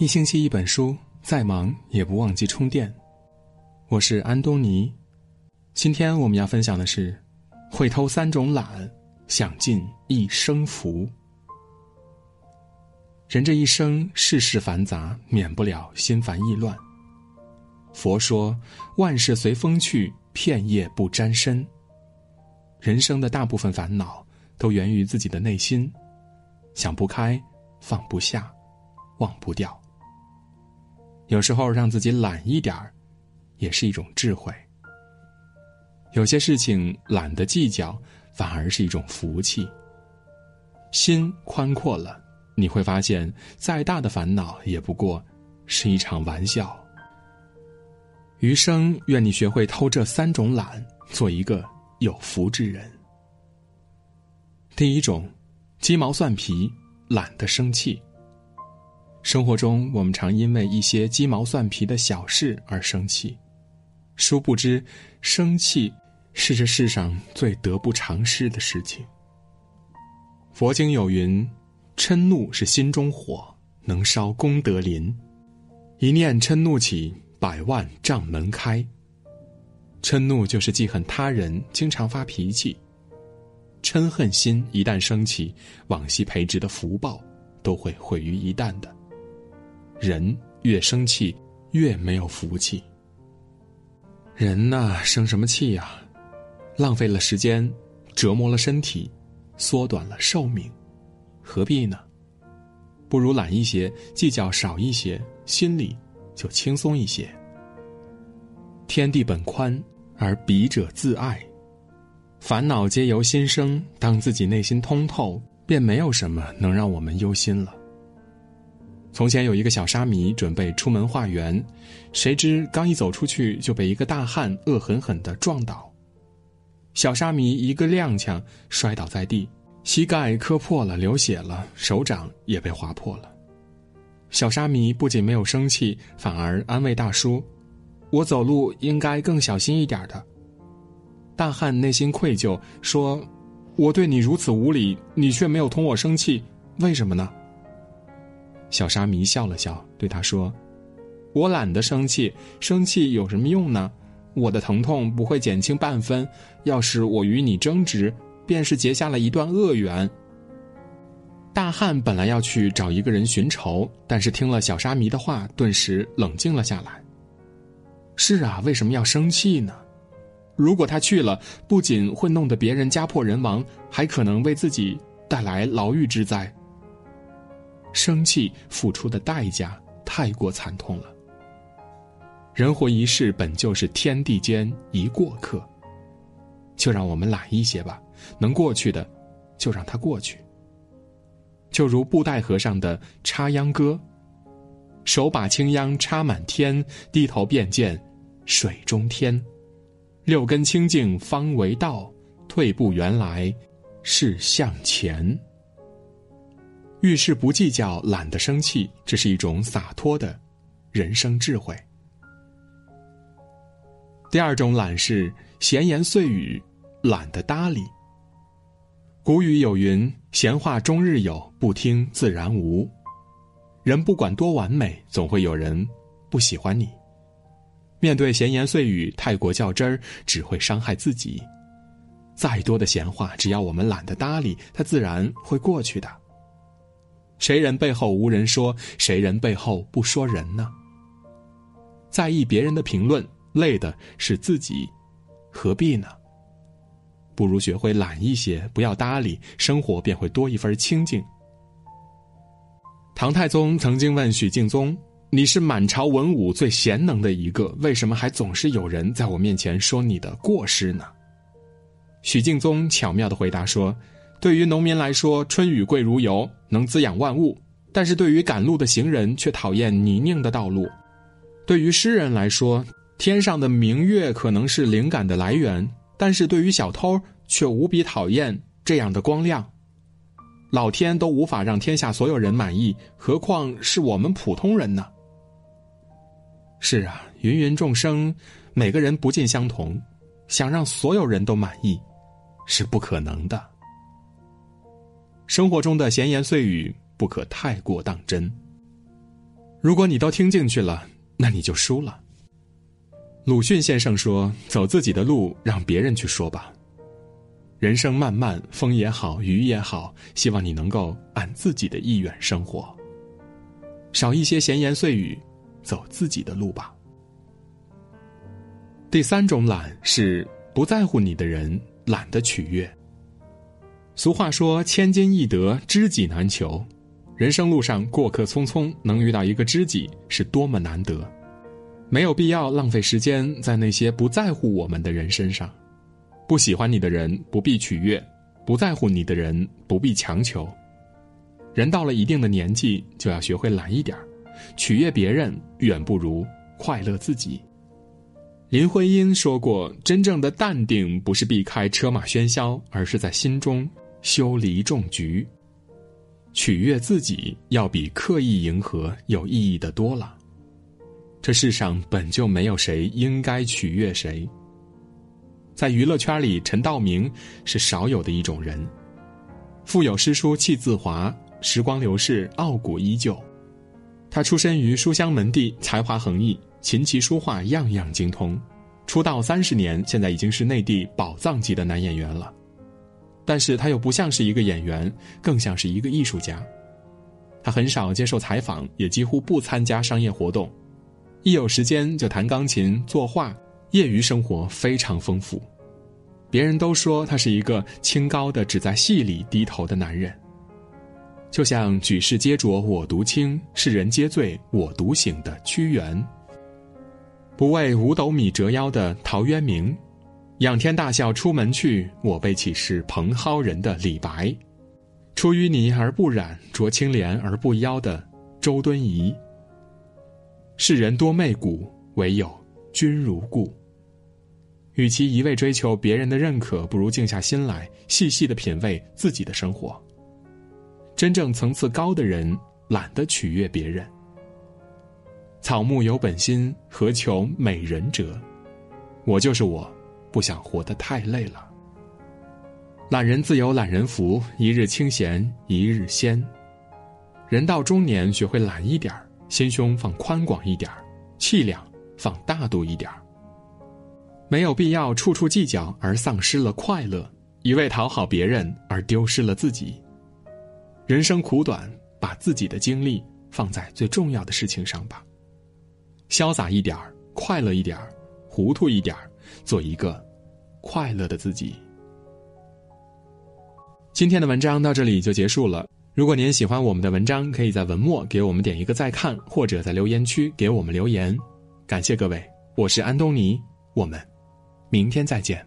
一星期一本书，再忙也不忘记充电。我是安东尼，今天我们要分享的是：会偷三种懒，享尽一生福。人这一生世事繁杂，免不了心烦意乱。佛说：“万事随风去，片叶不沾身。”人生的大部分烦恼都源于自己的内心，想不开，放不下，忘不掉。有时候让自己懒一点儿，也是一种智慧。有些事情懒得计较，反而是一种福气。心宽阔了，你会发现，再大的烦恼也不过是一场玩笑。余生，愿你学会偷这三种懒，做一个有福之人。第一种，鸡毛蒜皮，懒得生气。生活中，我们常因为一些鸡毛蒜皮的小事而生气，殊不知，生气是这世上最得不偿失的事情。佛经有云：“嗔怒是心中火，能烧功德林。一念嗔怒起，百万障门开。”嗔怒就是记恨他人，经常发脾气。嗔恨心一旦升起，往昔培植的福报都会毁于一旦的。人越生气，越没有福气。人呐，生什么气呀？浪费了时间，折磨了身体，缩短了寿命，何必呢？不如懒一些，计较少一些，心里就轻松一些。天地本宽，而彼者自爱。烦恼皆由心生，当自己内心通透，便没有什么能让我们忧心了。从前有一个小沙弥准备出门化缘，谁知刚一走出去就被一个大汉恶狠狠地撞倒，小沙弥一个踉跄摔倒在地，膝盖磕破了，流血了，手掌也被划破了。小沙弥不仅没有生气，反而安慰大叔：“我走路应该更小心一点的。”大汉内心愧疚，说：“我对你如此无礼，你却没有同我生气，为什么呢？”小沙弥笑了笑，对他说：“我懒得生气，生气有什么用呢？我的疼痛不会减轻半分。要是我与你争执，便是结下了一段恶缘。”大汉本来要去找一个人寻仇，但是听了小沙弥的话，顿时冷静了下来。是啊，为什么要生气呢？如果他去了，不仅会弄得别人家破人亡，还可能为自己带来牢狱之灾。生气付出的代价太过惨痛了。人活一世，本就是天地间一过客。就让我们懒一些吧，能过去的，就让它过去。就如布袋和尚的插秧歌：“手把青秧插满天，低头便见水中天。六根清净方为道，退步原来是向前。”遇事不计较，懒得生气，这是一种洒脱的人生智慧。第二种懒是闲言碎语，懒得搭理。古语有云：“闲话终日有，不听自然无。”人不管多完美，总会有人不喜欢你。面对闲言碎语，太过较真儿，只会伤害自己。再多的闲话，只要我们懒得搭理，它自然会过去的。谁人背后无人说？谁人背后不说人呢？在意别人的评论，累的是自己，何必呢？不如学会懒一些，不要搭理，生活便会多一份清静。唐太宗曾经问许敬宗：“你是满朝文武最贤能的一个，为什么还总是有人在我面前说你的过失呢？”许敬宗巧妙的回答说。对于农民来说，春雨贵如油，能滋养万物；但是对于赶路的行人，却讨厌泥泞的道路；对于诗人来说，天上的明月可能是灵感的来源；但是对于小偷，却无比讨厌这样的光亮。老天都无法让天下所有人满意，何况是我们普通人呢？是啊，芸芸众生，每个人不尽相同，想让所有人都满意，是不可能的。生活中的闲言碎语不可太过当真。如果你都听进去了，那你就输了。鲁迅先生说：“走自己的路，让别人去说吧。”人生漫漫，风也好，雨也好，希望你能够按自己的意愿生活，少一些闲言碎语，走自己的路吧。第三种懒是不在乎你的人懒得取悦。俗话说：“千金易得，知己难求。”人生路上过客匆匆，能遇到一个知己是多么难得，没有必要浪费时间在那些不在乎我们的人身上。不喜欢你的人不必取悦，不在乎你的人不必强求。人到了一定的年纪，就要学会懒一点取悦别人远不如快乐自己。林徽因说过：“真正的淡定不是避开车马喧嚣，而是在心中修篱种菊。取悦自己要比刻意迎合有意义的多了。这世上本就没有谁应该取悦谁。”在娱乐圈里，陈道明是少有的一种人。腹有诗书气自华，时光流逝，傲骨依旧。他出身于书香门第，才华横溢，琴棋书画样样精通。出道三十年，现在已经是内地宝藏级的男演员了。但是他又不像是一个演员，更像是一个艺术家。他很少接受采访，也几乎不参加商业活动，一有时间就弹钢琴、作画。业余生活非常丰富，别人都说他是一个清高的、只在戏里低头的男人。就像举世皆浊我独清，世人皆醉我独醒的屈原，不为五斗米折腰的陶渊明，仰天大笑出门去，我辈岂是蓬蒿人的李白，出淤泥而不染，濯清涟而不妖的周敦颐。世人多媚骨，唯有君如故。与其一味追求别人的认可，不如静下心来，细细的品味自己的生活。真正层次高的人，懒得取悦别人。草木有本心，何求美人折？我就是我，不想活得太累了。懒人自有懒人福，一日清闲一日仙。人到中年，学会懒一点心胸放宽广一点气量放大度一点没有必要处处计较而丧失了快乐，一味讨好别人而丢失了自己。人生苦短，把自己的精力放在最重要的事情上吧。潇洒一点，快乐一点，糊涂一点，做一个快乐的自己。今天的文章到这里就结束了。如果您喜欢我们的文章，可以在文末给我们点一个再看，或者在留言区给我们留言。感谢各位，我是安东尼，我们。明天再见。